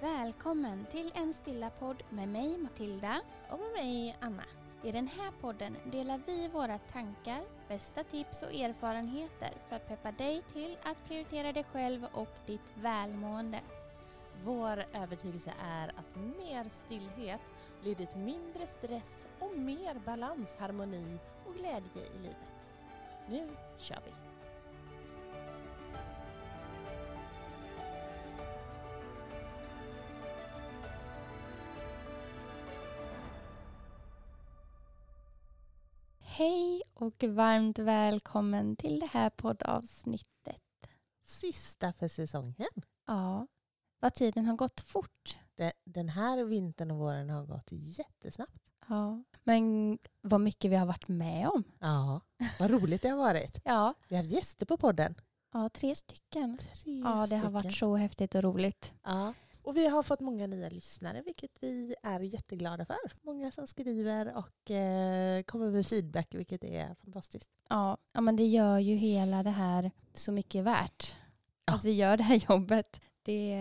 Välkommen till en stilla podd med mig Matilda. Och med mig Anna. I den här podden delar vi våra tankar, bästa tips och erfarenheter för att peppa dig till att prioritera dig själv och ditt välmående. Vår övertygelse är att mer stillhet leder till mindre stress och mer balans, harmoni och glädje i livet. Nu kör vi! Och varmt välkommen till det här poddavsnittet. Sista för säsongen. Ja, vad tiden har gått fort. Det- Den här vintern och våren har gått jättesnabbt. Ja, men vad mycket vi har varit med om. Ja, vad roligt det har varit. Ja, Vi har haft gäster på podden. ja tre stycken. Tre Ja, det har stycken. varit så häftigt och roligt. Ja. Och vi har fått många nya lyssnare, vilket vi är jätteglada för. Många som skriver och eh, kommer med feedback, vilket är fantastiskt. Ja, ja, men det gör ju hela det här så mycket värt. Ja. Att vi gör det här jobbet. Det,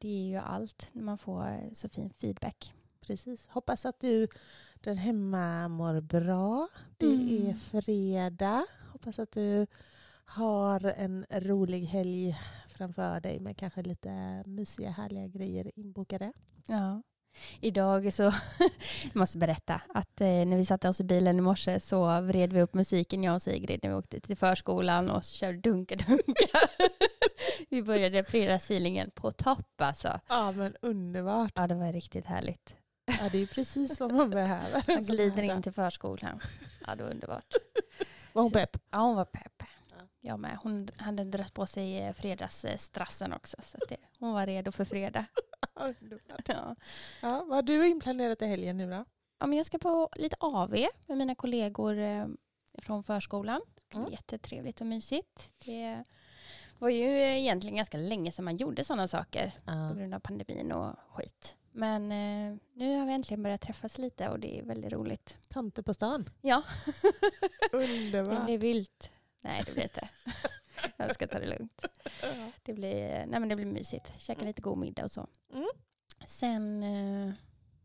det är ju allt när man får så fin feedback. Precis. Hoppas att du där hemma mår bra. Det Mm. är fredag. Hoppas att du har en rolig helg framför dig med kanske lite mysiga härliga grejer inbokade. Ja. Idag så, jag måste berätta att eh, när vi satte oss i bilen i morse så vred vi upp musiken jag och Sigrid när vi åkte till förskolan och körde dunka dunka. vi började fredagsfeelingen på topp alltså. Ja men underbart. Ja det var riktigt härligt. Ja, det är precis vad man behöver. Man glider in till förskolan. Ja det var underbart. Var hon pepp? Ja hon var pepp. Ja. Jag med. Hon hade dragit på sig eh, fredagsstrassen också så att det, hon var redo för fredag. Ja. Ja, vad har du inplanerat i helgen nu då? Ja, men jag ska på lite AV med mina kollegor eh, från förskolan. Det ska bli Mm. jättetrevligt och mysigt. Det var ju egentligen ganska länge sedan man gjorde sådana saker på Ja. grund av pandemin och skit. Men eh, nu har vi äntligen börjat träffas lite och det är väldigt roligt. Tanter på stan. Ja, det Underbart. blir vilt. Nej, det blir inte. jag ska ta det lugnt. Det blir, nej, men det blir mysigt. Käka lite god middag och så. Mm. Sen eh,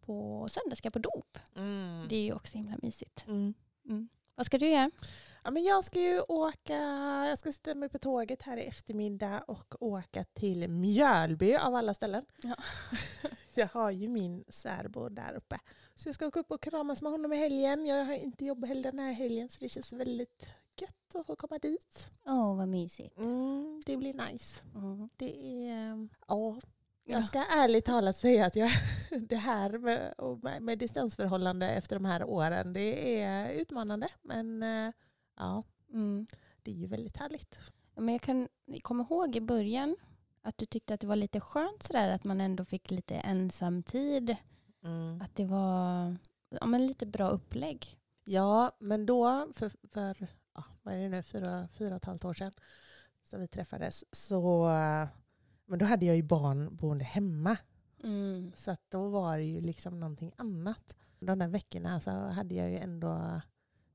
på söndag ska jag på dop. Mm. Det är ju också himla mysigt. Mm. Mm. Vad ska du göra? Ja, men jag ska ju åka, jag ska sätta mig på tåget här i eftermiddag och åka till Mjölby av alla ställen. Ja. jag har ju min särbo där uppe. Så jag ska åka upp och kramas med honom i helgen. Jag har inte jobb heller den här helgen så det känns väldigt gött att få komma dit. Åh, vad mysigt. Mm, det blir nice. Mm. Det är, ja, Ja. jag ska ärligt talat säga att jag, det här med, med, distansförhållande efter de här åren, det är utmanande. Men eh, ja, Mm. det är ju väldigt härligt. Ja, Men jag kan komma ihåg i början att du tyckte att det var lite skönt sådär att man ändå fick lite ensamtid. Att det var ja, men lite bra upplägg. Ja, men då för, för ja, vad är det nu, fyra, fyra och ett halvt år sedan som vi träffades, så men då hade jag ju barn boende hemma. Mm. Så att då var det ju liksom någonting annat. De där veckorna så hade jag ju ändå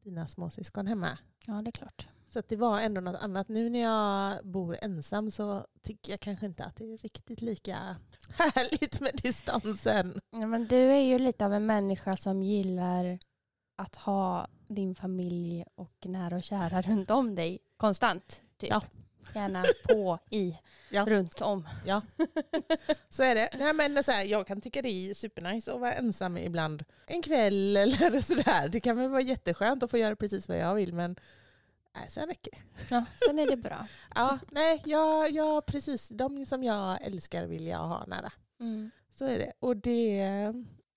dina småsyskon hemma. Ja, det är klart. Så det var ändå något annat. Nu när jag bor ensam så tycker jag kanske inte att det är riktigt lika härligt med distansen. Ja, men du är ju lite av en människa som gillar att ha din familj och nära och kära runt om dig konstant. Typ. Ja. Gärna på, i, Ja. runt om. Så är det. Nej, men så här, jag kan tycka det är supernice att vara ensam ibland. En kväll eller sådär. Det kan väl vara jätteskönt att få göra precis vad jag vill men nej, sen räcker det. Ja, sen är det bra. Ja, nej, jag, jag, precis. De som jag älskar vill jag ha nära. Mm. Så är det. Och det,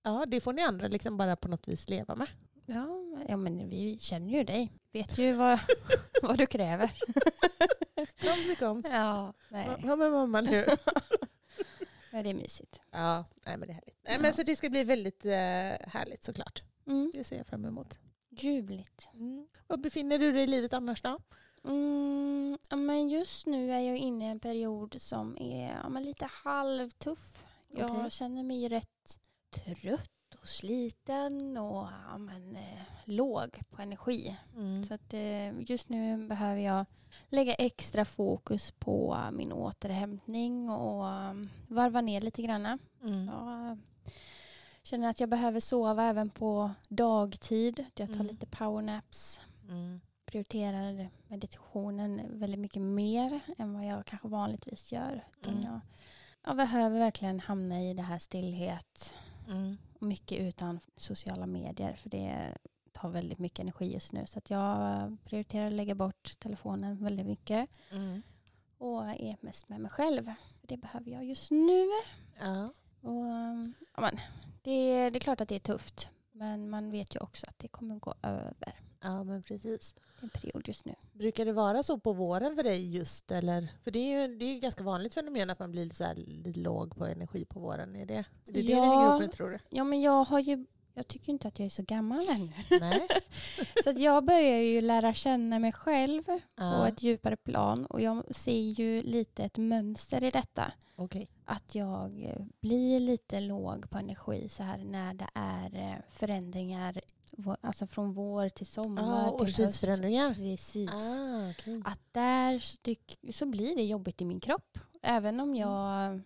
ja, det får ni andra liksom bara på något vis leva med. Ja, ja, men vi känner ju dig. Vet ju vad, vad du kräver. Koms i koms. Ja, nej. Vad med mamma nu? Ja, det är mysigt. Ja, nej, men det är härligt. Nej, Ja. men så det ska bli väldigt eh, härligt såklart. Mm. Det ser jag fram emot. Ljuvligt. Mm. Var befinner du dig i livet annars då? Mm, ja, men just nu är jag inne i en period som är ja, men lite halvtuff. Jag Okej. känner mig rätt trött sliten och ja, men, eh, låg på energi. Mm. Så att, eh, just nu behöver jag lägga extra fokus på min återhämtning och um, varva ner lite grann. Mm. Jag känner att jag behöver sova även på dagtid. Jag tar Mm. lite powernaps. Mm. Prioriterar meditationen väldigt mycket mer än vad jag kanske vanligtvis gör. Mm. Jag, jag behöver verkligen hamna i det här stillhet Mm. Mycket utan sociala medier. För det tar väldigt mycket energi just nu. Så att jag prioriterar att lägga bort telefonen väldigt mycket. Mm. Och är mest med mig själv. Det behöver jag just nu. Ja. Och, ja, men, det, det är klart att det är tufft. Men man vet ju också att det kommer gå över. ja, men precis. Det är en period just nu. Brukar det vara så på våren för dig just? Eller? För det är ju det är ju ganska vanligt fenomen att man blir så här lite låg på energi på våren. Är det är det, det det Ja. hänger ihop med tror du? Ja men jag har ju jag tycker inte att jag är så gammal ännu. Nej? Så att jag börjar ju lära känna mig själv på Ja. ett djupare plan. Och jag ser ju lite ett mönster i detta. Okej. Att jag eh, blir lite låg på energi så här när det är eh, förändringar. Alltså från vår till sommar till höst. årstidsförändringar. Precis. Ah, okej. Att där så, blir det jobbigt i min kropp. Även om jag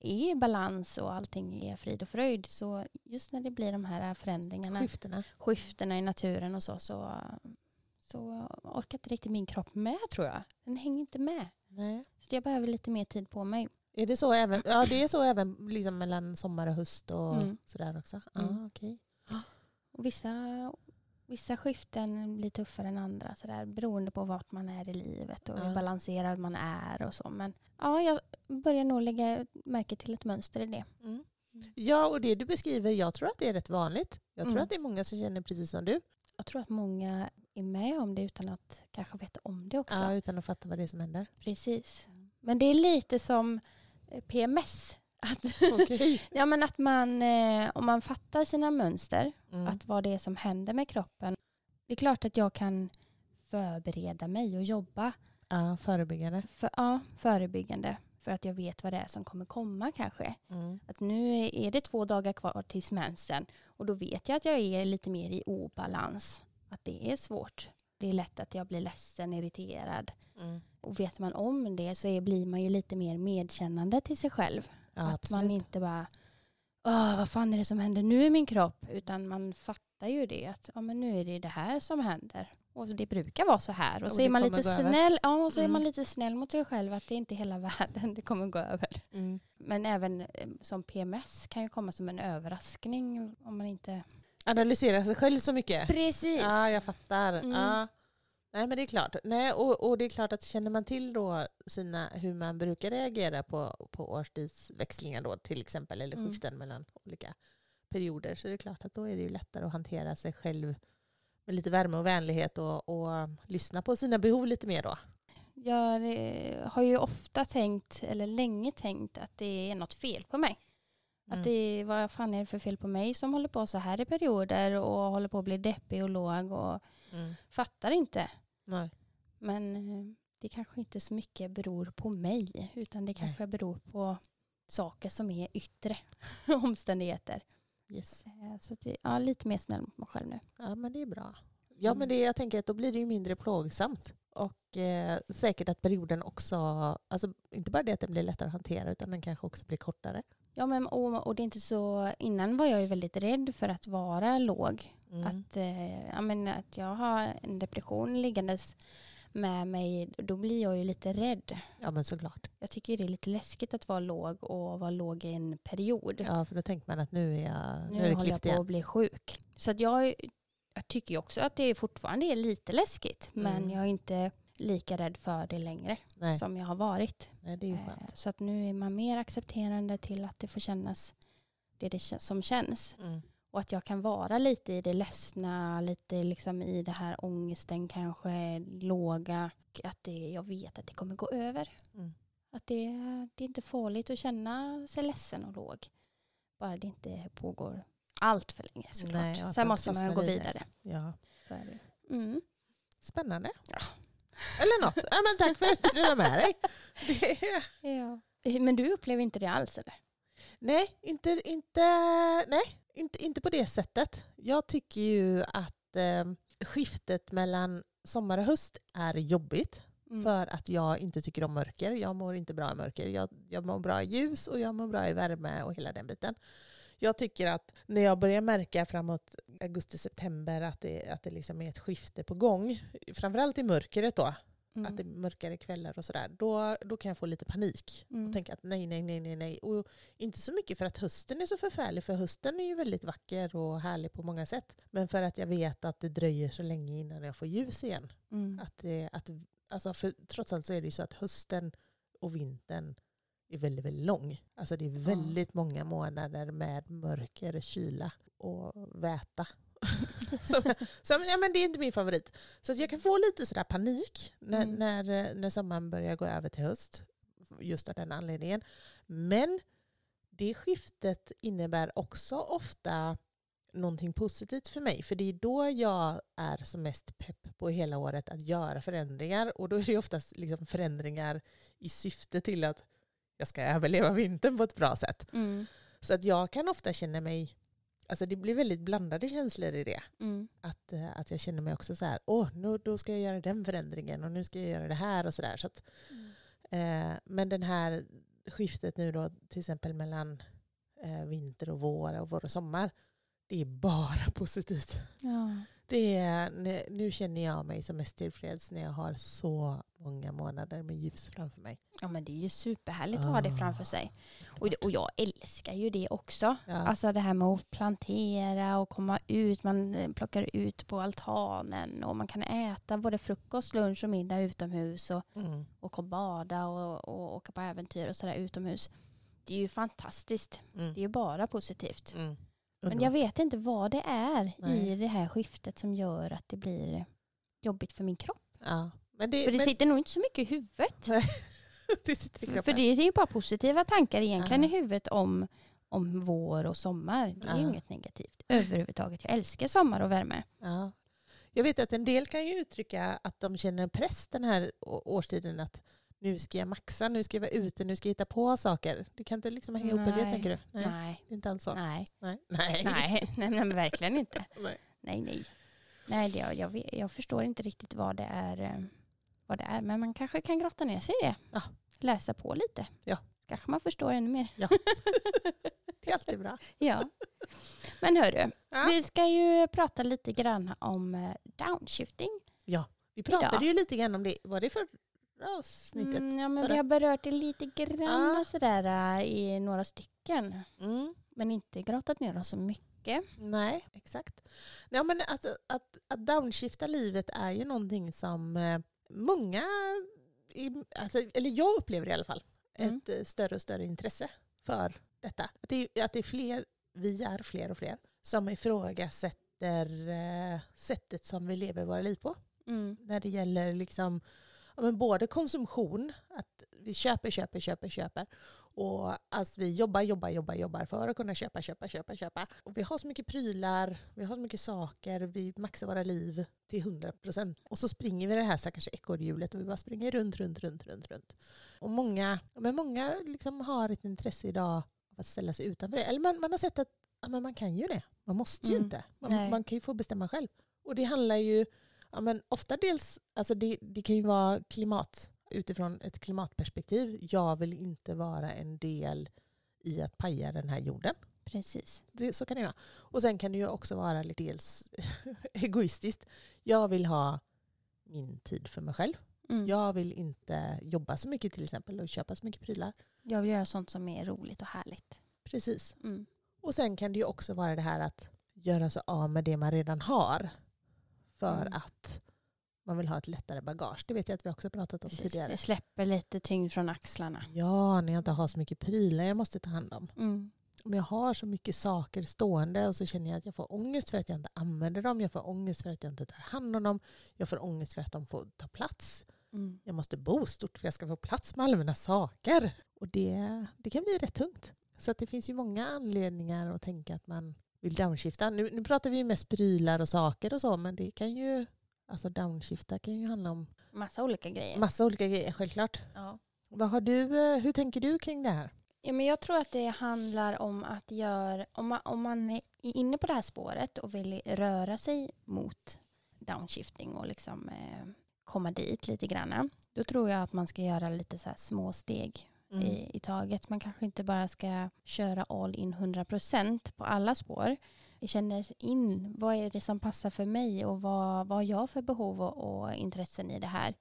är i balans och allting är frid och fröjd. Så just när det blir de här förändringarna, Skiftena. skiftena i naturen och så, så, så orkar inte riktigt min kropp med tror jag. Den hänger inte med. Nej. Så jag behöver lite mer tid på mig. Är det så även, ja, det är så även liksom mellan sommar och höst och Mm. sådär också? Mm. Ah, okej. Och vissa, vissa skiften blir tuffare än andra så där, beroende på vart man är i livet och hur balanserad man är och så. Men ja, jag börjar nog lägga märke till ett mönster i det. Mm. Ja, och det du beskriver, jag tror att det är rätt vanligt. Jag tror Mm. att det är många som känner precis som du. Jag tror att många är med om det utan att kanske veta om det också. Ja, utan att fatta vad det är som händer. Precis. Men det är lite som PMS. Att, Okej. ja, men att man, eh, om man fattar sina mönster, Mm. att vad det är som händer med kroppen. Det är klart att jag kan förbereda mig och jobba Ja, förebyggande. för, ja, förebyggande. För att jag vet vad det är som kommer komma kanske. Mm. Att nu är det två dagar kvar tills mensen och då vet jag att jag är lite mer i obalans. Att det är svårt. Det är lätt att jag blir ledsen, irriterad. Mm. Och vet man om det så är, blir man ju lite mer medkännande till sig själv. Ja, att absolut. man inte bara, Åh, vad fan är det som händer nu i min kropp? Utan man fattar ju det, att ja, men nu är det det här som händer. Och det brukar vara så här. Och, Och så det är man lite snäll. Ja, och så är Mm. man lite snäll mot sig själv att det är inte hela världen det kommer gå över. Mm. Men även eh, som PMS kan ju komma som en överraskning om man inte... Analysera sig själv så mycket. Precis! Ja, jag fattar. Mm. Ja. Nej, men det är klart. Nej, och, och det är klart att känner man till då sina, hur man brukar reagera på, på årstidsväxlingar då till exempel, eller Mm. skiften mellan olika perioder, så är det klart att då är det ju lättare att hantera sig själv med lite värme och vänlighet och, och lyssna på sina behov lite mer då. Jag eh, har ju ofta tänkt, eller länge tänkt, att det är något fel på mig. Mm. Att det, vad fan är det för fel på mig som håller på så här i perioder och håller på att bli deppig och låg och Mm. fattar inte. Nej. Men eh, det kanske inte så mycket beror på mig utan det kanske beror på saker som är yttre omständigheter. Yes. Eh, Så det, ja, lite mer snäll mot mig själv nu. Ja, men det är bra. Ja, Mm. men det, jag tänker att då blir det ju mindre plågsamt. Och eh, säkert att perioden också, alltså inte bara det att den blir lättare att hantera, utan den kanske också blir kortare. Ja, men, och, och det är inte så, innan var jag ju väldigt rädd för att vara låg. Mm. Att, eh, ja, men, att jag har en depression liggandes med mig, då blir jag ju lite rädd. Ja, men såklart. Jag tycker det är lite läskigt att vara låg och vara låg i en period. Ja, för då tänker man att nu är, jag, nu nu är det håller jag på igen. att bli sjuk. Så att jag, jag tycker ju också att det fortfarande är lite läskigt. Men Mm. jag är inte lika rädd för det längre Nej, som jag har varit. nej, det är ju Eh. Så att nu är man mer accepterande till att det får kännas det, det som känns. Mm. Och att jag kan vara lite i det ledsna, lite liksom i det här ångesten kanske, låga. Att det, jag vet att det kommer gå över. Mm. Att det, det är inte farligt att känna sig ledsen och låg. Bara det inte pågår allt för länge såklart. Nej, Sen måste man gå vidare. Ja. Så är det. Mm. Spännande. Ja. Eller något. Ja, men tack för att du delade med dig. Är... Ja. Men du upplever inte det alls eller? Nej, inte, inte, nej, inte, inte på det sättet. Jag tycker ju att eh, skiftet mellan sommar och höst är jobbigt. Mm. För att jag inte tycker om mörker. Jag mår inte bra i mörker. Jag, jag mår bra i ljus och jag mår bra i värme och hela den biten. Jag tycker att när jag börjar märka framåt augusti-september att det, att det liksom är ett skifte på gång, framförallt i mörkret då, Mm. att det är mörkare kvällar och sådär, då, då kan jag få lite panik. Mm. Och tänka att nej, nej, nej, nej, nej. Och inte så mycket för att hösten är så förfärlig, för hösten är ju väldigt vacker och härlig på många sätt. Men för att jag vet att det dröjer så länge innan jag får ljus igen. Mm. Att det, att, alltså för trots allt så är det ju så att hösten och vintern är väldigt, väldigt lång. Alltså det är väldigt många månader med mörker, kyla och väta. som, som, ja, men det är inte min favorit. Så att jag kan få lite sådär panik när, Mm. när, eh, när sommaren börjar gå över till höst. Just av den anledningen. Men det skiftet innebär också ofta någonting positivt för mig. För det är då jag är som mest pepp på hela året att göra förändringar. Och då är det oftast liksom förändringar i syfte till att jag ska överleva vintern på ett bra sätt. Mm. Så att jag kan ofta känna mig, alltså det blir väldigt blandade känslor i det. Mm. Att, eh, att jag känner mig också så här, åh, nu, då ska jag göra den förändringen och nu ska jag göra det här och sådär. Så att, eh, men den här skiftet nu då, till exempel mellan eh, vinter och vår och vår och sommar, det är bara positivt. Ja. Det är, nu- känner jag mig som mest tillfreds när jag har så många månader med ljus framför mig. ja, men det är ju superhärligt att ha det Ah. framför sig. Och, och jag älskar ju det också. Ja. Alltså det här med att plantera och komma ut. Man eh, plockar ut på altanen och man kan äta både frukost, lunch och middag utomhus och, Mm. och bada och, och åka på äventyr och sådär utomhus. Det är ju fantastiskt. Mm. Det är ju bara positivt. Mm. Men jag vet inte vad det är Nej. i det här skiftet som gör att det blir jobbigt för min kropp. Ja. Men det, För det men, sitter nog inte så mycket i huvudet. sitter i För, det är ju bara positiva tankar egentligen Ja. i huvudet om, om vår och sommar. Det är ju Ja. inget negativt överhuvudtaget. Jag älskar sommar och värme. Ja. Jag vet att en del kan ju uttrycka att de känner en press den här årstiden att nu ska jag maxa, nu ska jag vara ute, nu ska jag hitta på saker. Det kan inte liksom hänga ihop med det tänker du? Nej, Nej, inte alls så. nej, Nej. Nej. nej, nej, men verkligen inte. Nej. Nej, nej. Nej, det, jag, vet- jag förstår inte riktigt vad det är. eh, Vad det är. Men man kanske kan grotta ner sig i det. Ja. Läsa på lite. Ja. Kanske man förstår ännu mer. Det är alltid bra. Ja. Men hörru, Ja. vi ska ju prata lite grann om eh, downshifting. Vi pratade Ja. ju lite grann om det, var det förra avsnittet? Mm, ja, men förra- vi har berört det lite grann Ja. sådär eh, i några stycken. Mm. Men inte grottat ner oss så mycket. Nej, exakt. Ja, men att, att, att downshifta livet är ju någonting som eh, många, alltså, eller jag upplever i alla fall, Mm. ett eh, större och större intresse för detta. Att det, att det är fler, vi är fler och fler, som ifrågasätter eh, sättet som vi lever våra liv på. Mm. När det gäller liksom, ja, men både konsumtion, att vi köper, köper, köper, köper. Och alltså vi jobbar, jobbar, jobbar, jobbar för att kunna köpa, köpa, köpa, köpa. Och vi har så mycket prylar, vi har så mycket saker, vi maxar våra liv till 100%. Och så springer vi det här stackars ekorrhjulet och vi bara springer runt, runt, runt, runt, runt. Och många, ja, men många liksom har ett intresse idag av att ställa sig utanför det. Eller man, man har sett att ja, men man kan ju det. Man måste ju Mm. inte. Man, man kan ju få bestämma själv. Och det handlar ju Ja, men ofta dels, alltså det, det kan ju vara klimat utifrån ett klimatperspektiv. Jag vill inte vara en del i att paja den här jorden. Precis. Det, så kan det vara. Och sen kan det ju också vara lite dels egoistiskt. Jag vill ha min tid för mig själv. Mm. Jag vill inte jobba så mycket till exempel och köpa så mycket prylar. Jag vill göra sånt som är roligt och härligt. Precis. Mm. Och sen kan det ju också vara det här att göra sig av med det man redan har. För Mm. att man vill ha ett lättare bagage. Det vet jag att vi också pratat om Precis. tidigare. Det släpper lite tyngd från axlarna. Ja, när jag inte har så mycket prylar jag måste ta hand om. Mm. Om jag har så mycket saker stående och så känner jag att jag får ångest för att jag inte använder dem. Jag får ångest för att jag inte tar hand om dem. Jag får ångest för att de får ta plats. Mm. Jag måste bo stort för att jag ska få plats med alla mina saker. Och det, det kan bli rätt tungt. Så det finns ju många anledningar att tänka att man vill downshifta. Nu, nu pratar vi ju mest prylar och saker och så, men det kan ju, alltså downshifta kan ju handla om Massa olika grejer. massa olika grejer självklart. ja. Vad har du, eh, hur tänker du kring det här? Ja, men jag tror att det handlar om att göra, om man, om man är inne på det här spåret och vill röra sig mot downshifting och liksom eh, komma dit lite grann. Då tror jag att man ska göra lite så små steg Mm. i, i taget. Man kanske inte bara ska köra all in 100% på alla spår. Jag känner in vad är det som passar för mig och vad, vad har jag för behov och, och intressen i det här.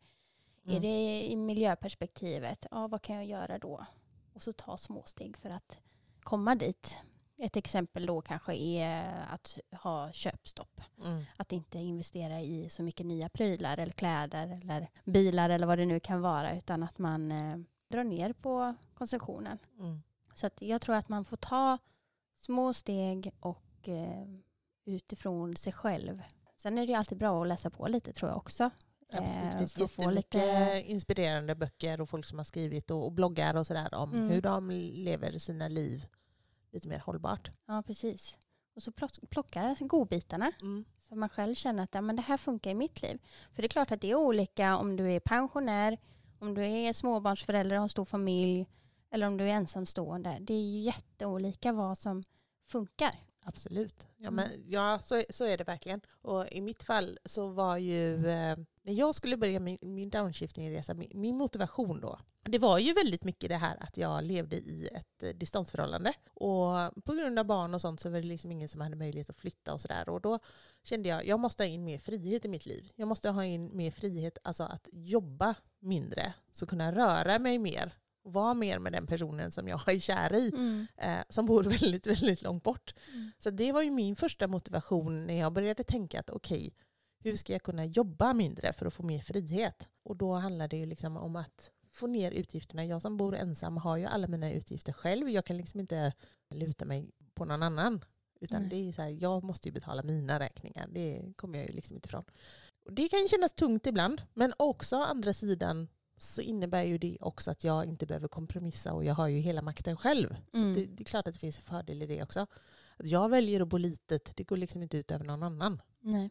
Är Mm. det i miljöperspektivet, ja vad kan jag göra då? Och så ta små steg för att komma dit. Ett exempel då kanske är att ha köpstopp. Mm. Att inte investera i så mycket nya prylar eller kläder eller bilar eller vad det nu kan vara utan att man drar ner på konsumtionen. Mm. Så jag tror att man får ta små steg och eh, utifrån sig själv. Sen är det ju alltid bra att läsa på lite tror jag också. Absolut. Det Eh, finns att få jättemycket inspirerande böcker och folk som har skrivit och, och bloggar och sådär om Mm. hur de lever sina liv lite mer hållbart. Ja, precis. Och så plock- plocka godbitarna så man själv känner att ja, men det här funkar i mitt liv. För det är klart att det är olika om du är pensionär, om du är småbarnsförälder och har en stor familj eller om du är ensamstående. Det är ju jätteolika vad som funkar. Absolut. Ja, Mm. men, ja så, så är det verkligen. Och i mitt fall så var ju, eh, när jag skulle börja min, min downshifting-resa, min, min motivation då, det var ju väldigt mycket det här att jag levde i ett eh, distansförhållande. Och på grund av barn och sånt så var det liksom ingen som hade möjlighet att flytta och sådär. Och då kände jag, jag måste ha in mer frihet i mitt liv. Jag måste ha in mer frihet, alltså att jobba mindre, så kunna röra mig mer. Och vara mer med den personen som jag är kär i eh, som bor väldigt, väldigt långt bort. Mm. Så det var ju min första motivation när jag började tänka att okej, hur ska jag kunna jobba mindre för att få mer frihet? Och då handlar det ju liksom om att få ner utgifterna. Jag som bor ensam har ju alla mina utgifter själv. Jag kan liksom inte luta mig på någon annan. Utan Nej. det är ju så här, jag måste ju betala mina räkningar. Det kommer jag ju liksom inte ifrån. Och det kan kännas tungt ibland. Men också å andra sidan så innebär ju det också att jag inte behöver kompromissa och jag har ju hela makten själv. Så Mm. det, det är klart att det finns en fördel i det också. Att jag väljer att bo litet, det går liksom inte ut över någon annan. Nej.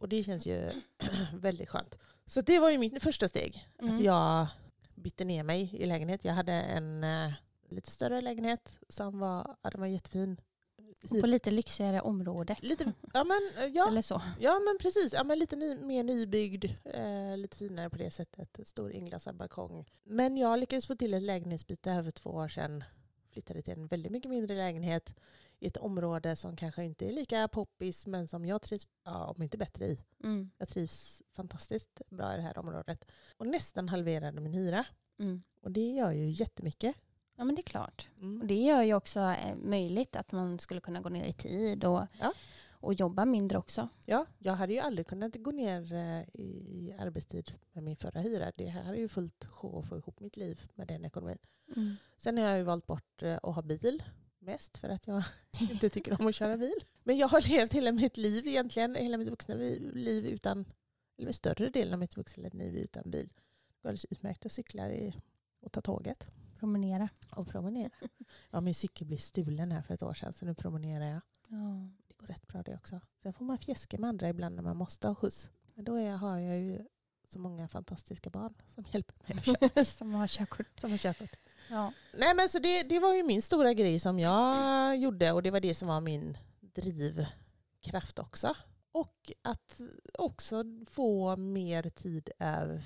Och det känns ju väldigt skönt. Så det var ju mitt första steg. Att Mm. jag bytte ner mig i lägenhet. Jag hade en eh, lite större lägenhet som var, ja, den var jättefin. På lite lyxigare område. Lite, ja, men, eh, ja, Eller så. ja men precis. Ja, men lite ny, mer nybyggd, eh, lite finare på det sättet. Stor inglasad balkong. Men jag lyckades få till ett lägenhetsbyte över två år sedan. Flyttade till en väldigt mycket mindre lägenhet i ett område som kanske inte är lika poppis men som jag trivs, ja, om inte bättre i. Mm. Jag trivs fantastiskt bra i det här området. Och nästan halverade min hyra. Mm. Och det gör ju jättemycket. Ja men det är klart. Mm. Och det gör ju också eh, möjligt att man skulle kunna gå ner i tid och, Ja. och jobba mindre också. Ja, jag hade ju aldrig kunnat gå ner eh, i arbetstid med min förra hyra. Det här är ju fullt sjå att få ihop mitt liv med den ekonomin. Mm. Sen har jag ju valt bort eh, att ha bil. Mest för att jag inte tycker om att köra bil. Men jag har levt hela mitt liv egentligen, hela mitt vuxna liv utan, eller större delen av mitt vuxna liv utan bil. Det går alldeles utmärkt att cykla i, och ta tåget. Promenera. Och promenera. Ja, min cykel blev stulen här för ett år sedan så nu promenerar jag. Ja. Det går rätt bra det också. Sen får man fjäska med andra ibland när man måste ha skjuts. Men då är, har jag ju så många fantastiska barn som hjälper mig att köra, Som har körkort. som har körkort. Ja. Nej men så det, det var ju min stora grej som jag gjorde och det var det som var min drivkraft också. Och att också få mer tid över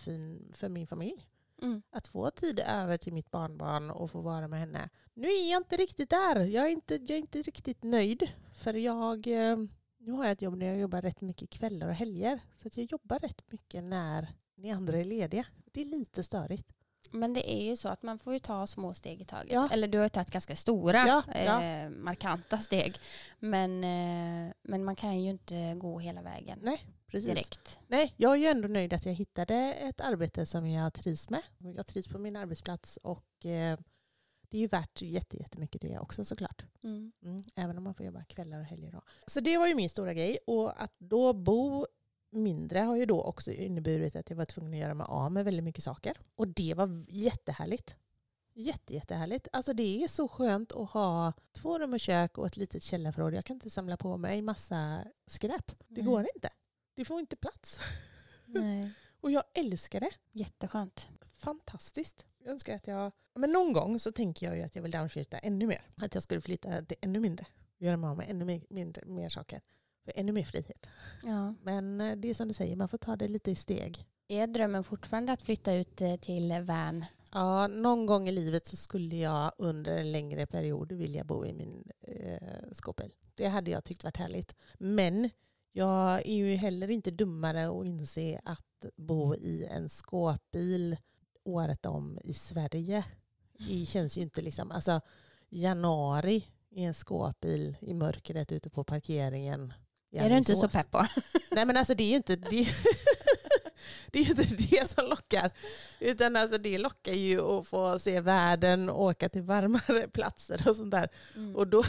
för min familj. Mm. Att få tid över till mitt barnbarn och få vara med henne. Nu är jag inte riktigt där. Jag är inte, jag är inte riktigt nöjd. För jag, eh, nu har jag ett jobb där jag jobbar rätt mycket kvällar och helger. Så att jag jobbar rätt mycket när ni andra är lediga. Det är lite störigt. Men det är ju så att man får ju ta små steg i taget. Ja. Eller du har ju tagit ganska stora, Ja, ja. Eh, markanta steg. Men, eh, men man kan ju inte gå hela vägen Nej, precis. direkt. Nej, jag är ju ändå nöjd att jag hittade ett arbete som jag trivs med. Jag trivs på min arbetsplats och eh, det är ju värt jätte, jättemycket det också såklart. Mm. Mm, även om man får jobba kvällar och helger. Då. Så det var ju min stora grej. Och att då bo mindre har ju då också inneburit att jag var tvungen att göra mig av med väldigt mycket saker. Och det var jättehärligt. Jätte, jättehärligt. Alltså det är så skönt att ha två rum och kök och ett litet källarförråd. Jag kan inte samla på mig massa skräp. Det Nej. går inte. Det får inte plats. Nej. Och jag älskar det. Jätteskönt. Fantastiskt. jag önskar att jag... Men någon gång så tänker jag ju att jag vill downshifta ännu mer. Att jag skulle flytta till ännu mindre. Göra mig av med ännu mi- mindre, mer saker. För ännu mer frihet. Ja. Men eh, det är som du säger, man får ta det lite i steg. Är drömmen fortfarande att flytta ut eh, till van? Ja, någon gång i livet så skulle jag under en längre period vilja bo i min eh, skåpbil. Det hade jag tyckt varit härligt. Men jag är ju heller inte dummare att inse att bo i en skåpbil året om i Sverige. Det känns ju inte liksom, alltså januari i en skåpbil i mörkret ute på parkeringen. Är du inte så pepp på? Nej men alltså det är ju inte det, det, är inte det som lockar. Utan alltså det lockar ju att få se världen och åka till varmare platser och sånt där. Mm. Och, då,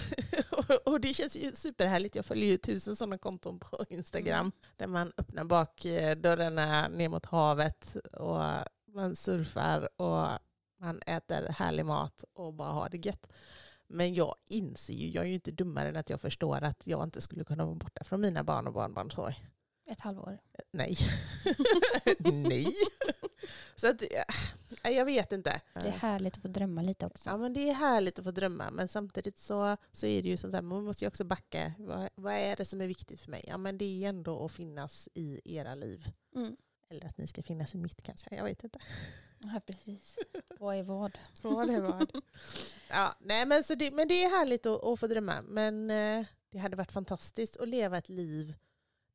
och det känns ju superhärligt. Jag följer ju tusen sådana konton på Instagram. Mm. Där man öppnar bakdörrarna ner mot havet och man surfar och man äter härlig mat och bara har det gött. Men jag inser ju, jag är ju inte dummare än att jag förstår att jag inte skulle kunna vara borta från mina barn och barnbarnsår. Ett halvår. Nej. Nej. Så att, ja, jag vet inte. Det är härligt att få drömma lite också. Ja men det är härligt att få drömma men samtidigt så, så är det ju sånt här, man måste ju också backa. Vad, vad är det som är viktigt för mig? Ja men det är ändå att finnas i era liv. Mm. Eller att ni ska finnas i mitt kanske, jag vet inte. Ja, precis. Vad är vad? Vad det var. Ja, nej, men, så det, men det är härligt att, att få drömma. Men eh, det hade varit fantastiskt att leva ett liv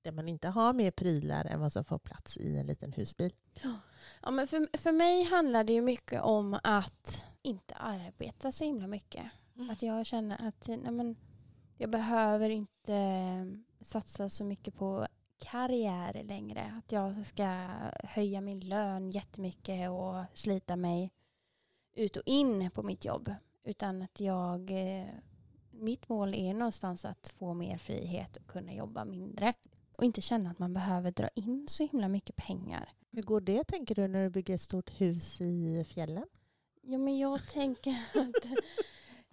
där man inte har mer prylar än vad som får plats i en liten husbil. Ja, men för, för mig handlar det ju mycket om att inte arbeta så himla mycket. Mm. Att jag känner att nej men, jag behöver inte eh, satsa så mycket på karriär längre. Att jag ska höja min lön jättemycket och slita mig ut och in på mitt jobb. Utan att jag, eh, mitt mål är någonstans att få mer frihet och kunna jobba mindre. Och inte känna att man behöver dra in så himla mycket pengar. Hur går det tänker du när du bygger ett stort hus i fjällen? Ja, men jag tänker att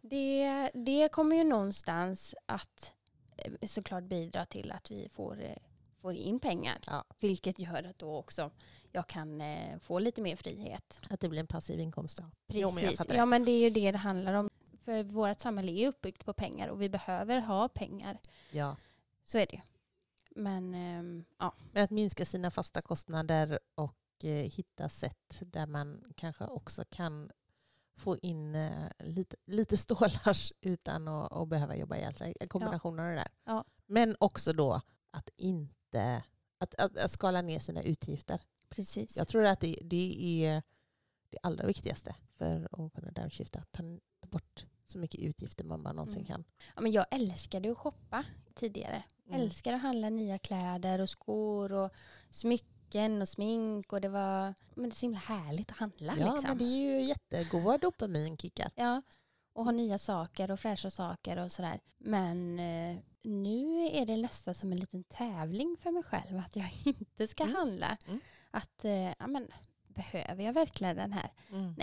det, det kommer ju någonstans att eh, såklart bidra till att vi får, eh, får in pengar. Ja. Vilket gör att då också jag kan eh, få lite mer frihet. Att det blir en passiv inkomst då? Jo, men jag Precis. det. ja, men det är ju det det handlar om. För vårt samhälle är uppbyggt på pengar och vi behöver ha pengar. Ja. Så är det ju. Men ehm, ja, Men att minska sina fasta kostnader och eh, hitta sätt där man kanske också kan få in eh, lite, lite stålars utan att, att behöva jobba ihjäl sig. En kombination av det där. Ja. Men också då att inte att, att, att skala ner sina utgifter. precis. Jag tror att det, det är det allra viktigaste för att kunna downshifta. Ta ta bort så mycket utgifter man bara någonsin Mm. kan. Ja, men jag älskade att shoppa tidigare. Mm. Älskar att handla nya kläder och skor och smycken och smink. Och det var men det är så himla härligt att handla. Ja, liksom. men det är ju jättegoda dopaminkickar. Ja, och ha nya saker och fräscha saker och sådär. Men eh, nu är det nästan som en liten tävling för mig själv att jag inte ska Mm. handla. Mm. Att, eh, ja men, behöver jag verkligen den här? Mm.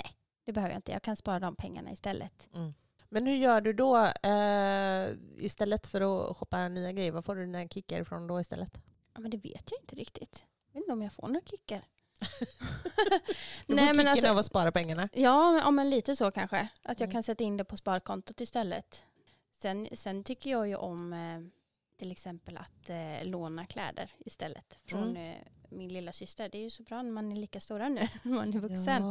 Det behöver jag inte, jag kan spara de pengarna istället. Mm. Men hur gör du då eh, istället för att shoppa nya grejer? Vad får du dina kickar ifrån då istället? Ja, men det vet jag inte riktigt. Jag vet inte om jag får några kickar. Du Nej, får men kicken alltså- av att spara pengarna. Ja, ja, men lite så kanske. Att jag Mm. kan sätta in det på sparkontot istället. Sen, sen tycker jag ju om eh, till exempel att eh, låna kläder istället från Mm. eh, min lilla syster. Det är ju så bra när man är lika stora nu, när man är vuxen.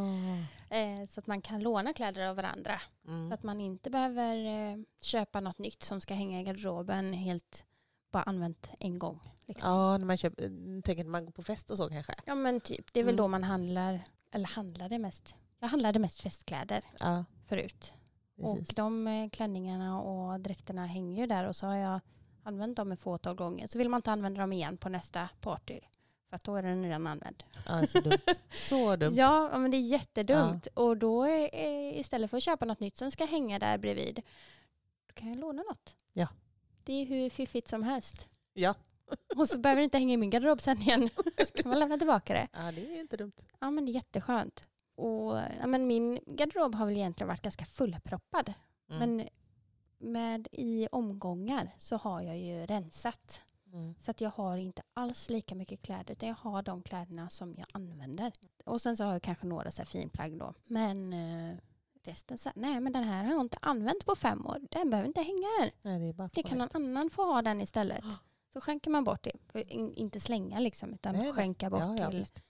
Eh, så att man kan låna kläder av varandra. Så Mm. att man inte behöver eh, köpa något nytt som ska hänga i garderoben helt bara använt en gång. Liksom. Ja, när man köper, tänker när man går på fest och så kanske. Ja men typ, det är väl Mm. då man handlar, eller handlade mest. Jag handlade mest festkläder Ja, förut. Precis. Och de eh, klänningarna och dräkterna hänger ju där och så har jag använt dem ett fåtal gånger. Så vill man inte använda dem igen på nästa party. För att då är den redan använd. Ja, så dumt. Så dumt. Ja, men det är jättedumt. Och då är, är, istället för att köpa något nytt som ska hänga där bredvid, då kan jag låna något. Ja. Det är hur fiffigt som helst. Ja. Och så behöver det inte hänga i min garderob sen igen. Så kan man lämna tillbaka det. ja, det är inte dumt. Ja, men det är jätteskönt. Och ja, men min garderob har väl egentligen varit ganska fullproppad. Mm. Men med i omgångar så har jag ju rensat. Mm. Så att jag har inte alls lika mycket kläder utan jag har de kläderna som jag använder. Och sen så har jag kanske några så här finplagg då. Men eh, resten så här, nej men den här har jag inte använt på fem år. Den behöver inte hänga här. Nej, det Det kan någon annan få ha den istället. Så skänker man bort det. In, inte slänga liksom utan nej. skänka bort Ja, ja, till visst.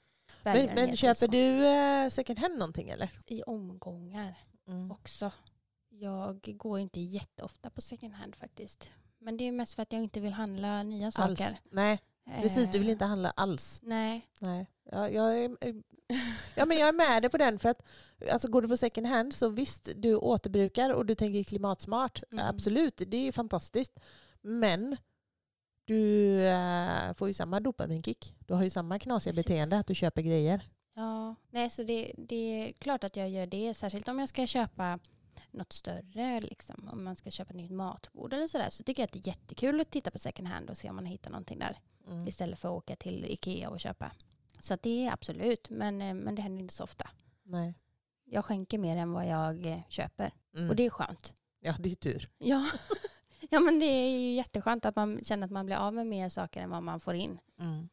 Men, men köper så. du eh, second hand någonting eller? I omgångar Mm. också. Jag går inte jätteofta på second hand faktiskt. Men det är mest för att jag inte vill handla nya Alls? saker. Nej, precis. Du vill Eh, inte handla alls. Nej. Nej. Ja, jag, är, eh, ja, men jag är med dig på den. För att alltså, går du på second hand så visst, du återbrukar och du tänker klimatsmart. Mm. Absolut, det är fantastiskt. Men du eh, får ju samma dopaminkick. Du har ju samma knasiga Precis. beteende att du köper grejer. Ja, nej så det, det är klart att jag gör det. Särskilt om jag ska köpa något större, liksom. om man ska köpa ett nytt matbord eller sådär. Så tycker jag att det är jättekul att titta på second hand och se om man hittar någonting där. Mm. Istället för att åka till Ikea och köpa. Så att det är absolut, men, eh, men det händer inte så ofta. Nej. Jag skänker mer än vad jag eh, köper. Mm. Och det är skönt. Ja, det är tur. Ja. ja, men det är ju jätteskönt att man känner att man blir av med mer saker än vad man får in. Mm.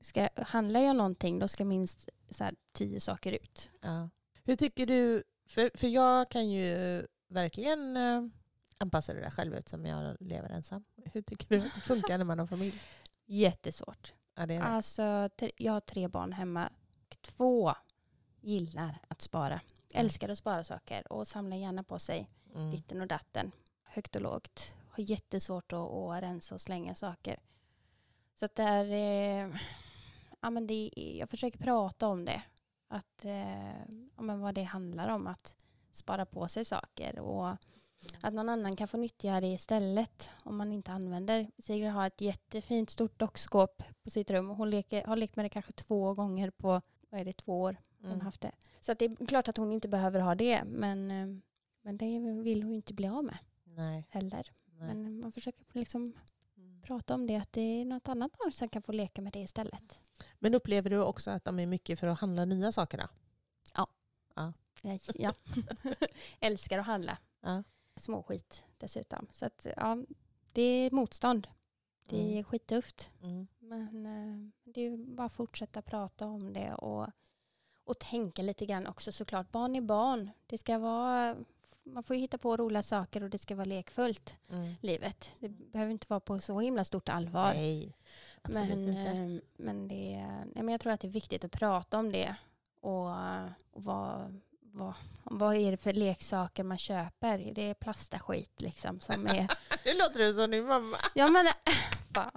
Ska, handlar jag någonting då ska minst så här, tio saker ut. Ja. Hur tycker du, för, för jag kan ju verkligen eh, anpassa det där själv eftersom jag lever ensam. Hur tycker du att det funkar när man har familj? Jättesvårt. Ja, det är det. Alltså, jag har tre barn hemma. Två gillar att spara. Älskar att spara saker och samlar gärna på sig Mm. ditten och datten. Högt och lågt. Har jättesvårt att, att rensa och slänga saker. Så att det är, eh, ja, men det jag försöker prata om det. Att, eh, ja, men vad det handlar om. Att spara på sig saker. Och att någon annan kan få nyttja det istället. Om man inte använder. Sigrid har ett jättefint stort dockskåp på sitt rum. Hon leker, har lekt med det kanske två gånger på vad är det, två år hon Mm. haft det. Så att det är klart att hon inte behöver ha det. Men, eh, men det vill hon ju inte bli av med Nej. heller. Men man försöker liksom Mm. prata om det. Att det är något annat barn som kan få leka med det istället. Men upplever du också att de är mycket för att handla nya saker? Då? Jag, ja. Älskar att handla. Ja. Småskit dessutom. Så att ja, det är motstånd. Det är Mm. skittufft. Mm. Men eh, det är bara att fortsätta prata om det och, och tänka lite grann också såklart. Barn är barn. Det ska vara, man får ju hitta på roliga saker och det ska vara lekfullt, Mm. livet. Det behöver inte vara på så himla stort allvar. Nej, absolut men, inte. eh, men, det, nej, men jag tror att det är viktigt att prata om det. Och, och vad, vad, vad är det för leksaker man köper? Det är plastaskit liksom som är... Nu låter du som din mamma. ja men fan.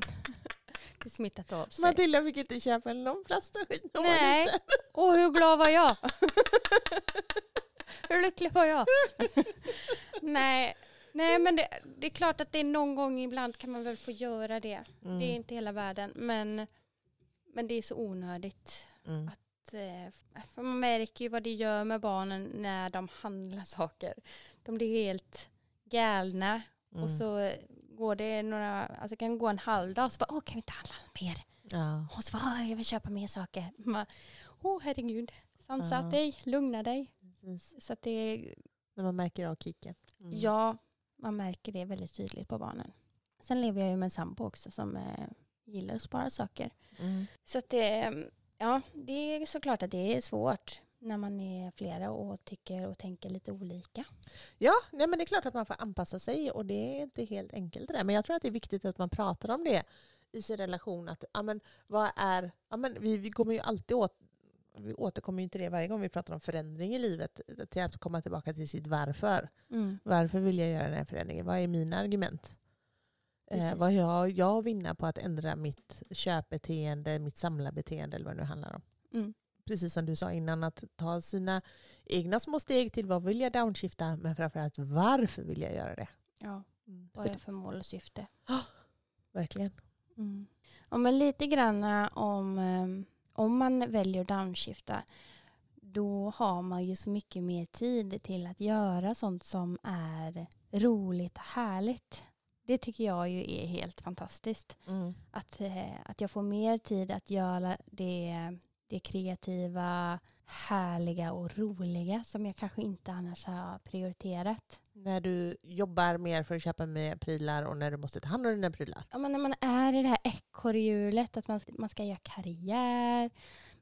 Det smittat av sig. Matilda fick inte köpa någon plastskit när hon var Nej. liten. Och hur glad var jag? hur lycklig var jag? nej, nej, men det, det är klart att det är någon gång ibland kan man väl få göra det. Mm. Det är inte hela världen. Men, men det är så onödigt. Mm. Att, eh, för man märker ju vad det gör med barnen när de handlar saker. De blir helt galna. Mm. Och så går det några, alltså kan gå en halv dag och så bara, åh kan vi inte handla mer? Ja. Och så bara, "Åh, jag vill köpa mer saker. Man, Åh herregud, sansa Ja. dig, lugna dig. Precis. Så att det, När man märker av kicken. Mm. ja, man märker det väldigt tydligt på barnen. Sen lever jag ju med en sambo också som eh, gillar att spara saker. Mm. Så att det, ja, det är såklart att det är svårt när man är flera och tycker och tänker lite olika. Ja, nej, men det är klart att man får anpassa sig och det är inte helt enkelt det där. Men jag tror att det är viktigt att man pratar om det i sin relation. Att, ja, men, vad är, ja, men, vi, vi kommer ju alltid åt, vi återkommer ju inte det varje gång vi pratar om förändring i livet, till att komma tillbaka till sitt varför. Varför vill jag göra den här förändringen? Vad är mina argument? Eh, vad har jag att vinna på att ändra mitt köpbeteende, mitt samlarbeteende eller vad det nu handlar om? Mm. Precis som du sa innan, att ta sina egna små steg till vad vill jag downshifta, men framförallt varför vill jag göra det? Ja, vad För, är för mål och syfte? verkligen. Mm. Ja, men lite grann om, eh, om man väljer att downshifta då har man ju så mycket mer tid till att göra sånt som är roligt och härligt. Det tycker jag ju är helt fantastiskt. Att, eh, att jag får mer tid att göra det, det kreativa, härliga och roliga som jag kanske inte annars har prioriterat. När du jobbar mer för att köpa mer prylar och när du måste ta hand om dina prylar. Ja, men när man är i det här ekorrhjulet, att man, man ska göra karriär.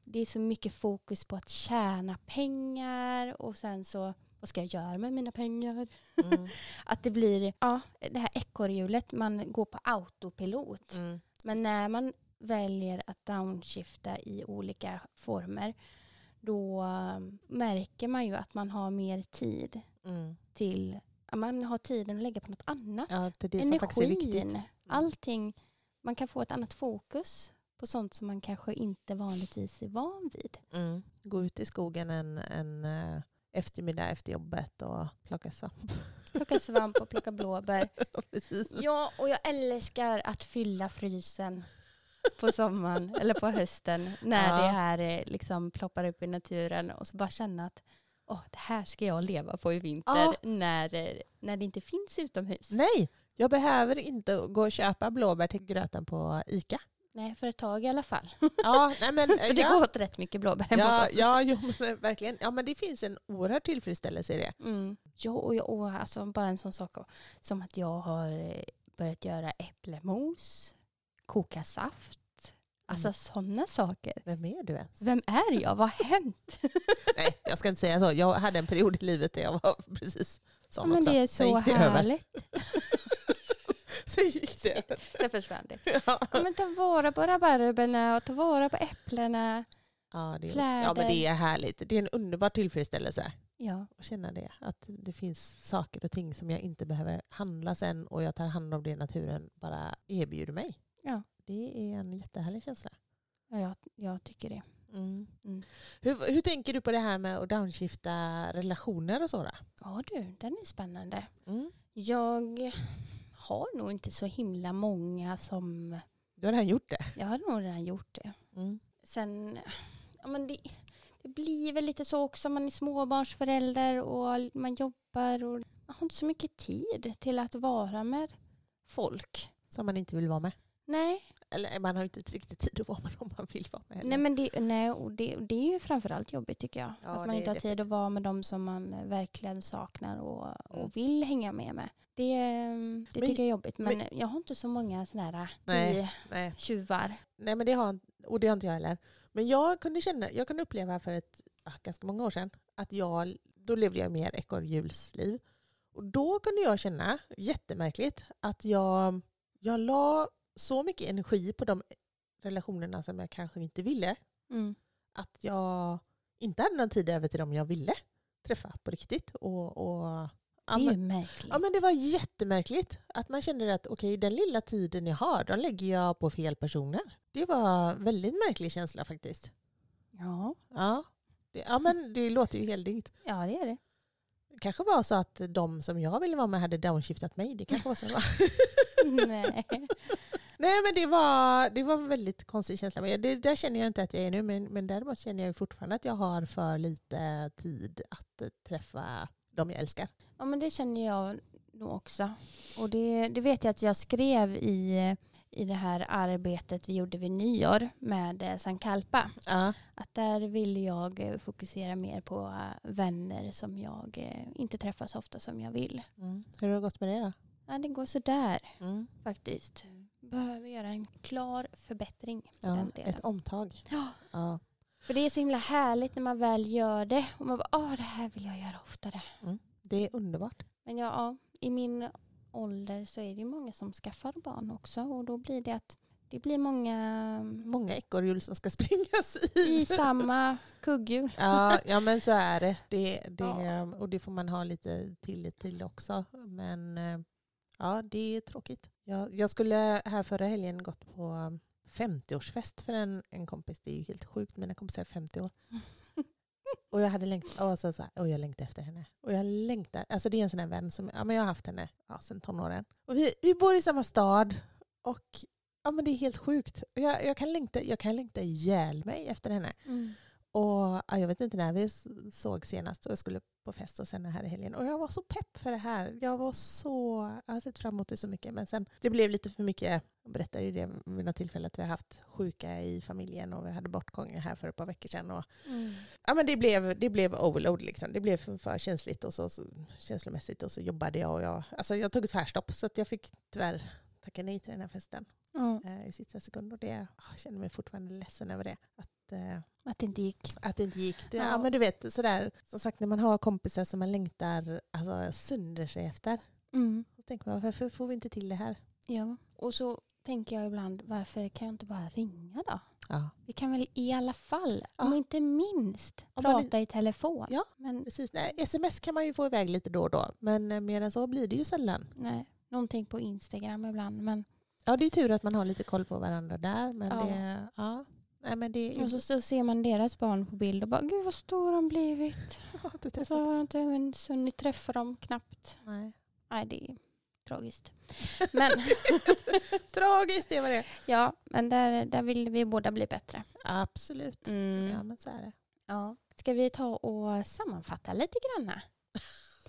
Det är så mycket fokus på att tjäna pengar och sen så, vad ska jag göra med mina pengar? Mm. Att det blir, ja, det här ekorrhjulet, man går på autopilot. Mm. Men när man väljer att downshifta i olika former, då märker man ju att man har mer tid Mm. till, man har tiden att lägga på något annat. Ja, det det. Energin, allting. Man kan få ett annat fokus på sånt som man kanske inte vanligtvis är van vid. Mm. Gå ut i skogen en, en eh, eftermiddag efter jobbet och plocka svamp. Plocka svamp och plocka blåbär. Ja, och jag älskar att fylla frysen på sommaren eller på hösten när Ja. det här eh, liksom ploppar upp i naturen och så bara känna att åh, det här ska jag leva på i vinter Ja. när, eh, när det inte finns utomhus. Nej, jag behöver inte gå och köpa blåbär till gröten på ICA. Nej, för ett tag i alla fall. Ja, nej men, För det ja, går åt rätt mycket blåbär ja, ja, jo, men verkligen. Ja, men det finns en oerhörd tillfredsställelse i det. Mm. Ja, och, jag- och alltså bara en sån sak som att jag har eh, börjat göra äpplemos, koka saft. Alltså Mm. sådana saker. Vem är du ens? Vem är jag? Vad har hänt? Nej, jag ska inte säga så. Jag hade en period i livet där jag var precis Ja, sån men också. det är Sen så gick det över. härligt. Sen gick det över. Det försvann det. Ja. Ja, men ta vara på rabarberna och ta vara på äpplena. Ja, det är, ja, men det är härligt. Det är en underbar tillfredsställelse Ja, att känna det. Att det finns saker och ting som jag inte behöver handla sen och jag tar hand om det naturen bara erbjuder mig. Ja. Det är en jättehärlig känsla. ja jag, jag tycker det. Mm. Mm. Hur, hur tänker du på det här med att downshifta relationer och så? Då? Ja du, den är spännande. Mm. Jag har nog inte så himla många som... Du har redan gjort det. Jag har nog redan gjort det. Mm. Sen, ja men det, det blir väl lite så också, man är småbarnsförälder och man jobbar och man har inte så mycket tid till att vara med folk. Som man inte vill vara med. Nej, Eller man har inte riktigt tid att vara med om man vill vara med. nej men det, nej, och det, det är ju framförallt jobbigt tycker jag. Ja, att man det inte har tid att vara med dem som man verkligen saknar och, Mm. och vill hänga med med. Det, det Men- tycker jag är jobbigt, men, men- jag har inte så många sådana här Nej. Nej. tjuvar. Nej, men det har, och det har inte jag heller. Men jag kunde, känna, jag kunde uppleva för ett, ah, ganska många år sedan att jag, då levde jag mer ekorrhjulsliv. Och då kunde jag känna, jättemärkligt, att jag, jag la så mycket energi på de relationerna som jag kanske inte ville. Mm. Att jag inte hade någon tid över till dem jag ville träffa på riktigt. Och, och, Det är men, ju märkligt. Ja men det var jättemärkligt att man kände att okej den lilla tiden jag har den lägger jag på fel personer. Det var en väldigt märklig känsla faktiskt. ja. Ja, det, ja men det låter ju helt dyggt. ja, det är det. Det kanske var så att de som jag ville vara med hade downshiftat mig. Det kanske var så. Nej. Nej men det var, det var en väldigt konstig känsla. Men det, där känner jag inte att jag är nu. Men, men däremot känner jag fortfarande att jag har för lite tid att träffa de jag älskar. Ja, men det känner jag nog också. Och det, det vet jag att jag skrev i, i det här arbetet vi gjorde vid nyår med eh, Sankalpa. Ja. Att där vill jag eh, fokusera mer på eh, vänner som jag inte träffar så ofta som jag vill. Mm. Hur har det gått med det då? Ja, det går sådär Mm. faktiskt. Behöver göra en klar förbättring. Ja, den delen. ett omtag. Ja, Ja. för det är så himla härligt när man väl gör det. Och man bara, åh det här vill jag göra oftare. Det är underbart. Men ja, ja, i min ålder så är det ju många som skaffar barn också. Och då blir det att det blir många Många ekorrhjul som ska springas i. i samma kugghjul. Ja, ja men så är det. det, det Ja. Och det får man ha lite tillit till också. Men eh, ja, det är tråkigt. Jag, jag skulle här förra helgen gått på 50-årsfest för en, en kompis. Det är ju helt sjukt. Mina kompisar är 50 år. Och jag hade längtat, och så, så här, och jag längtar efter henne. Och jag längtar, alltså det är en sån här vän som, ja men jag har haft henne ja, sedan tonåren. Och vi, vi bor i samma stad och ja men det är helt sjukt. Jag, kan längta, jag kan längta ihjäl mig efter henne. Mm. Och ja, jag vet inte när vi såg senast och jag skulle på fest och sen här i helgen. Och jag var så pepp för det här. Jag var så, jag har sett fram emot det så mycket. Men sen, det blev lite för mycket, jag berättade ju det vid något tillfälle att vi har haft sjuka i familjen och vi hade bortgångar här för ett par veckor sedan. Och, ja, men det, blev, det blev overload liksom. Det blev för, för känsligt och så, så känslomässigt och så jobbade jag och jag, alltså jag tog ett tvärstopp så att jag fick tyvärr tacka nej till den här festen eh, i sista sekund. Och det, ah, jag känner mig fortfarande ledsen över det. Att, eh, att det inte gick. att det inte gick. Det, ja. Ja. men du vet, sådär, som sagt när man har kompisar som man längtar alltså, sönder sig efter. Mm. Då tänker man, varför får vi inte till det här? Ja. Och så tänker jag ibland, varför kan jag inte bara ringa då? Ja, Vi kan väl i alla fall, Ja. om inte minst, Om prata i telefon. Ja. Men precis. Nej, sms kan man ju få iväg lite då och då, men eh, mer än så blir det ju sällan. nej, någonting på Instagram ibland. Men, Ja, det är tur att man har lite koll på varandra där, men Ja. det... Ja. Nej, men det är och så, så ser man deras barn på bild och bara, gud vad stor de blivit. Och så har jag inte ens hunnit träffa dem knappt. Nej. Nej, det är tragiskt. Men, Tragiskt, det var det. ja, men där, där vill vi båda bli bättre. Absolut. Mm. Ja, men så är det. Ja. Ska vi ta och sammanfatta lite grann?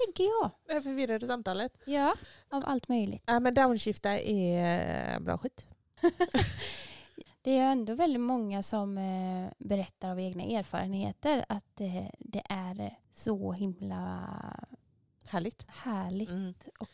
Tänker jag. Det här förvirrade samtalet. Ja, av allt möjligt. Ja, men downshifta är bra skit. Det är ändå väldigt många som eh, berättar av egna erfarenheter att eh, det är så himla Härligt. härligt Mm. och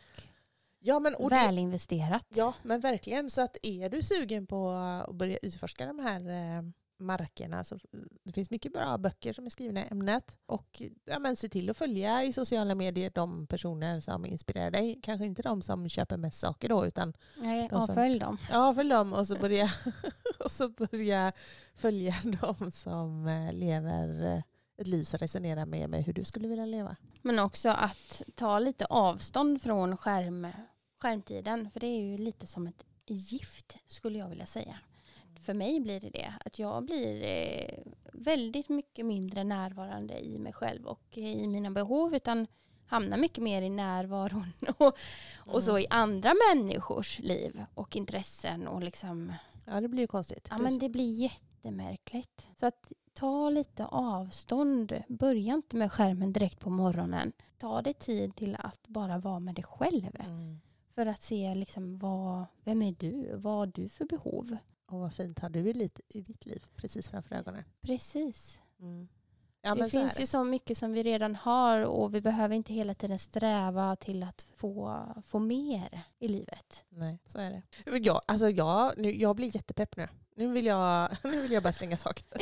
Ja, men, och välinvesterat. ja, men verkligen. Så att är du sugen på att börja utforska de här eh, markerna så det finns mycket bra böcker som är skrivna i ämnet. Och ja, men se till att följa i sociala medier de personer som inspirerar dig. Kanske inte de som köper mest saker då, utan Nej, De som- avfölj dem. ja, följ dem och så börja, och så börja följa de som eh, lever eh, ett liv som resonerar med, med hur du skulle vilja leva. Men också att ta lite avstånd från skärm, skärmtiden. För det är ju lite som ett gift skulle jag vilja säga. För mig blir det det. Att jag blir eh, väldigt mycket mindre närvarande i mig själv och i mina behov. Utan hamnar mycket mer i närvaron och, och så i andra människors liv och intressen. Och liksom, Ja, det blir ju konstigt. ja, men det blir jättemärkligt. Så att ta lite avstånd. Börja inte med skärmen direkt på morgonen. Ta dig tid till att bara vara med dig själv. Mm. För att se liksom vad, vem är du? Vad har du för behov? Och vad fint har du i, lit, i ditt liv precis framför ögonen. Precis. Ja, det finns det. ju så mycket som vi redan har och vi behöver inte hela tiden sträva till att få, få mer i livet. Nej, så är det. Jag, alltså jag, nu, jag blir jättepepp nu. Nu vill jag, nu vill jag bara slänga saker.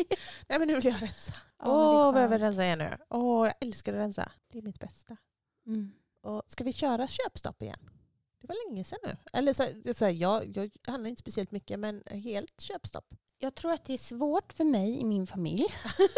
Nej men nu vill jag rensa. Åh, det är vad jag vill rensa igen nu. Åh, jag älskar att rensa. Det är mitt bästa. Mm. Och ska vi köra köpstopp igen? Det var länge sedan nu. Eller så, så här, jag, jag handlar inte speciellt mycket men helt köpstopp. Jag tror att det är svårt för mig i min familj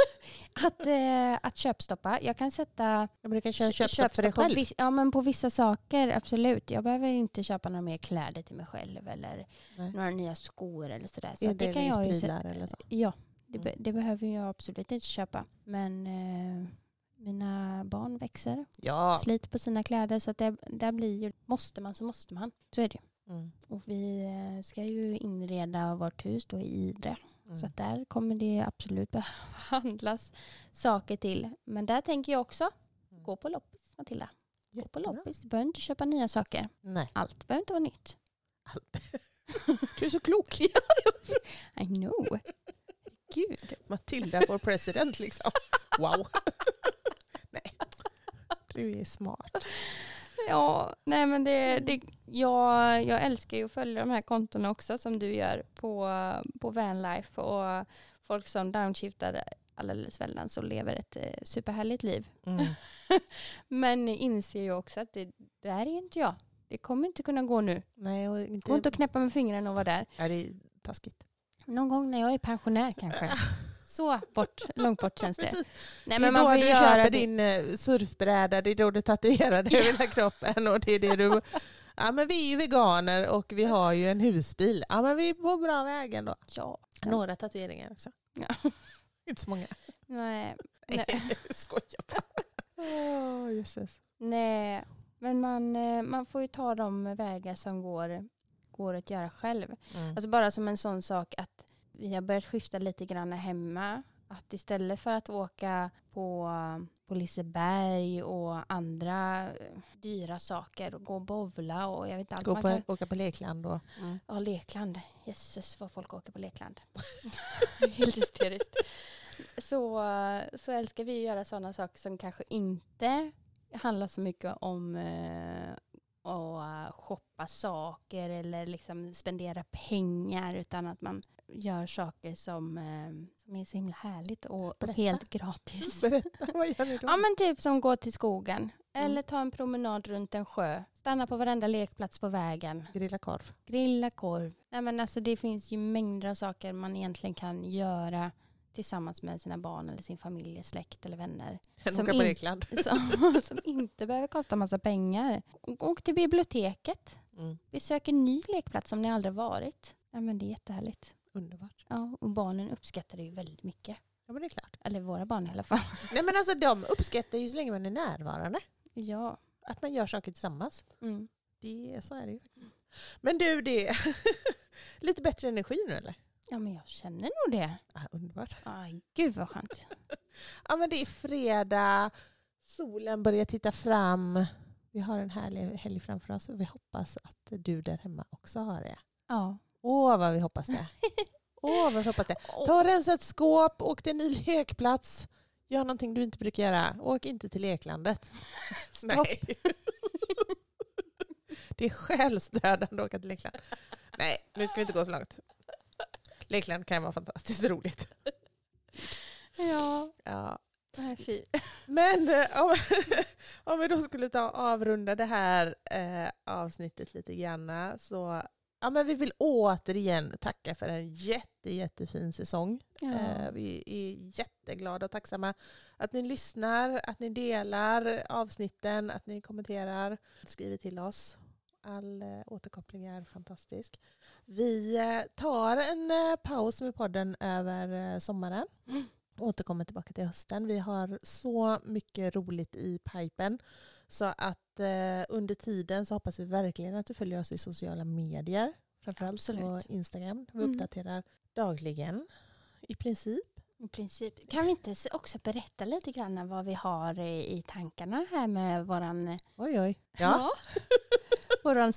att, eh, att köpstoppa. Jag kan sätta Ja, men du kan köra Kö- köpstopp för dig på själv. viss- ja, men på vissa saker, absolut. Jag behöver inte köpa några mer kläder till mig själv eller Nej. några nya skor eller sådär. Så att det kan jag ju eller så. Ja, det, Mm. det behöver jag absolut inte köpa. Men eh, mina barn växer, Ja. sliter på sina kläder så att det, där blir ju, måste man så måste man. Så är det ju. Mm. Och vi eh, ska ju inreda vårt hus då i Idre. Mm. Så där kommer det absolut behandlas saker till. Men där tänker jag också, Mm. gå på loppis Matilda. Gå på loppis. Du behöver inte köpa nya saker. Nej. Allt behöver inte vara nytt. Du är så klok. I know. Gud. Matilda for president liksom. Wow. Nej. Du är smart. Ja, nej men det, det, jag, jag älskar ju att följa de här kontona också som du gör på, på Vanlife och folk som downshiftar alldeles väldigt och lever ett eh, superhärligt liv. Mm. Men inser ju också att det där är inte jag. Det kommer inte kunna gå nu. Nej, och Det går inte... inte att knäppa med fingrarna och vara där. Ja, det är taskigt. Någon gång när jag är pensionär kanske. Så bort, långt bort känns det. Nej, det är men man då får du göra köper det. din eh, surfbräda, det är då du tatuerar dig över hela kroppen och det är det du... Ja men vi är ju veganer och vi har ju en husbil. Ja men vi är på bra väg ändå. Ja. Några tatueringar också. Ja. Inte så många. Nej, nej. Skojar bara. Åh jösses. nej, men man, eh, man får ju ta de vägar som går, går att göra själv. Mm. Alltså bara som en sån sak att vi har börjat skifta lite grann hemma. Att istället för att åka på, på Liseberg och andra eh, dyra saker och gå och bowla och jag vet inte allt. Gå man på, kan, åka på lekland och... ja, lekland. Jesus vad folk åker på lekland. Helt hysteriskt. Så, så älskar vi att göra sådana saker som kanske inte handlar så mycket om eh, att shoppa saker eller liksom spendera pengar utan att man gör saker som, eh, som är så himla härligt och Berätta. helt gratis. Berätta, vad gör ni då? Ja men typ som gå till skogen Mm. eller ta en promenad runt en sjö. Stanna på varenda lekplats på vägen. Grilla korv. Grilla korv. Nej, men alltså, det finns ju mängder av saker man egentligen kan göra tillsammans med sina barn eller sin familj, släkt eller vänner. Än Som in-. Som, som inte behöver kosta massa pengar. Åk till biblioteket. Mm. Besök en ny lekplats som ni aldrig varit. Ja, men det är jättehärligt. Underbart. Ja, och barnen uppskattar det ju väldigt mycket. Ja men det är klart. Eller våra barn i alla fall. Nej men alltså de uppskattar ju så länge man är närvarande. Ja. Att man gör saker tillsammans. Mm. Det, så är det ju. Men du, det är lite bättre energi nu eller? ja, men jag känner nog det. Ah, underbart. Aj, gud vad skönt. Ja men det är fredag, solen börjar titta fram. Vi har en härlig helg framför oss och vi hoppas att du där hemma också har det. Ja. Åh vad vi hoppas det. Åh vad vi hoppas det. Ta och rensa ett skåp, åk till en ny lekplats. Gör någonting du inte brukar göra. Åk inte till leklandet. Stopp. Det är själsdödande att åka till lekland. Nej, nu ska vi inte gå så långt. Lekland kan vara fantastiskt roligt. Ja, Ja. nej. Men eh, om, om vi då skulle ta avrunda det här eh, avsnittet lite grann så ja, men vi vill återigen tacka för en jätte, jättefin säsong. Ja. Eh, vi är jätteglada och tacksamma att ni lyssnar, att ni delar avsnitten, att ni kommenterar, skriver till oss. All eh, återkoppling är fantastisk. Vi eh, tar en eh, paus med podden över eh, sommaren. Mm. Återkommer tillbaka till hösten. Vi har så mycket roligt i pipen. Så att eh, under tiden så hoppas vi verkligen att du följer oss i sociala medier. Framförallt Absolut. på Instagram. Vi Mm. uppdaterar dagligen i princip. I princip. Kan vi inte också berätta lite grann vad vi har i, tankarna här med våran, eh, Oj oj. Ja. våran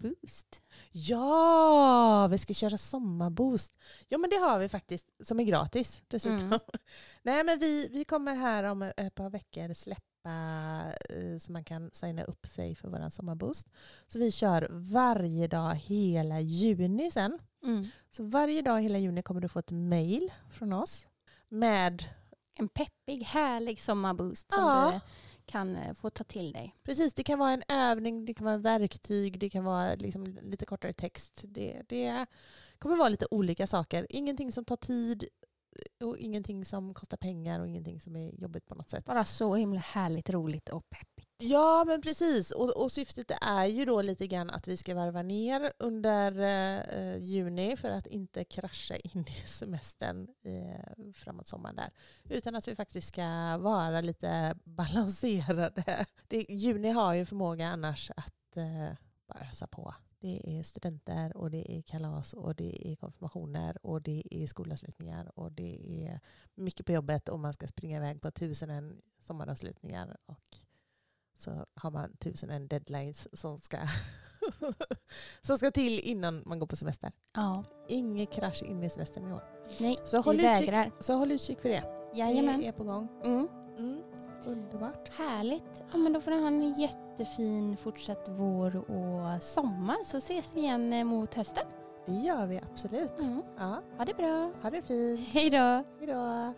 sommarboost? ja, vi ska köra sommarboost. Ja men det har vi faktiskt som är gratis dessutom. Mm. Nej men vi, vi kommer här om ett par veckor släppa eh, så man kan signa upp sig för våran sommarboost. Så vi kör varje dag hela juni sen. Mm. Så varje dag hela juni kommer du få ett mail från oss med En peppig, härlig sommarboost som Ja. du kan eh, få ta till dig. Precis, det kan vara en övning, det kan vara verktyg, det kan vara liksom lite kortare text. Det, det kommer vara lite olika saker. Ingenting som tar tid och ingenting som kostar pengar och ingenting som är jobbigt på något sätt. Bara så himla härligt, roligt och peppigt. Ja, men precis. Och, och syftet är ju då lite grann att vi ska varva ner under eh, juni för att inte krascha in i semestern eh, framåt sommaren där. Utan att vi faktiskt ska vara lite balanserade. Det, juni har ju förmåga annars att eh, bara ösa på. Det är studenter och det är kalas och det är konfirmationer och det är skolavslutningar och det är mycket på jobbet och man ska springa iväg på tusen sommaravslutningar och så har man tusen en deadlines som ska, som ska till innan man går på semester. Ja, Ingen krasch in i semestern i år. nej, Så håll, vi utkik, vägrar. så håll utkik för det. Jajamän. Det är på gång. Mm. Mm. Underbart. Härligt. Ja, men då får ni ha en jättefin fortsatt vår och sommar så ses vi igen eh, mot hösten. Det gör vi absolut. Mm. Ja, Ha det bra. ha det fint. Hej då. Hej då.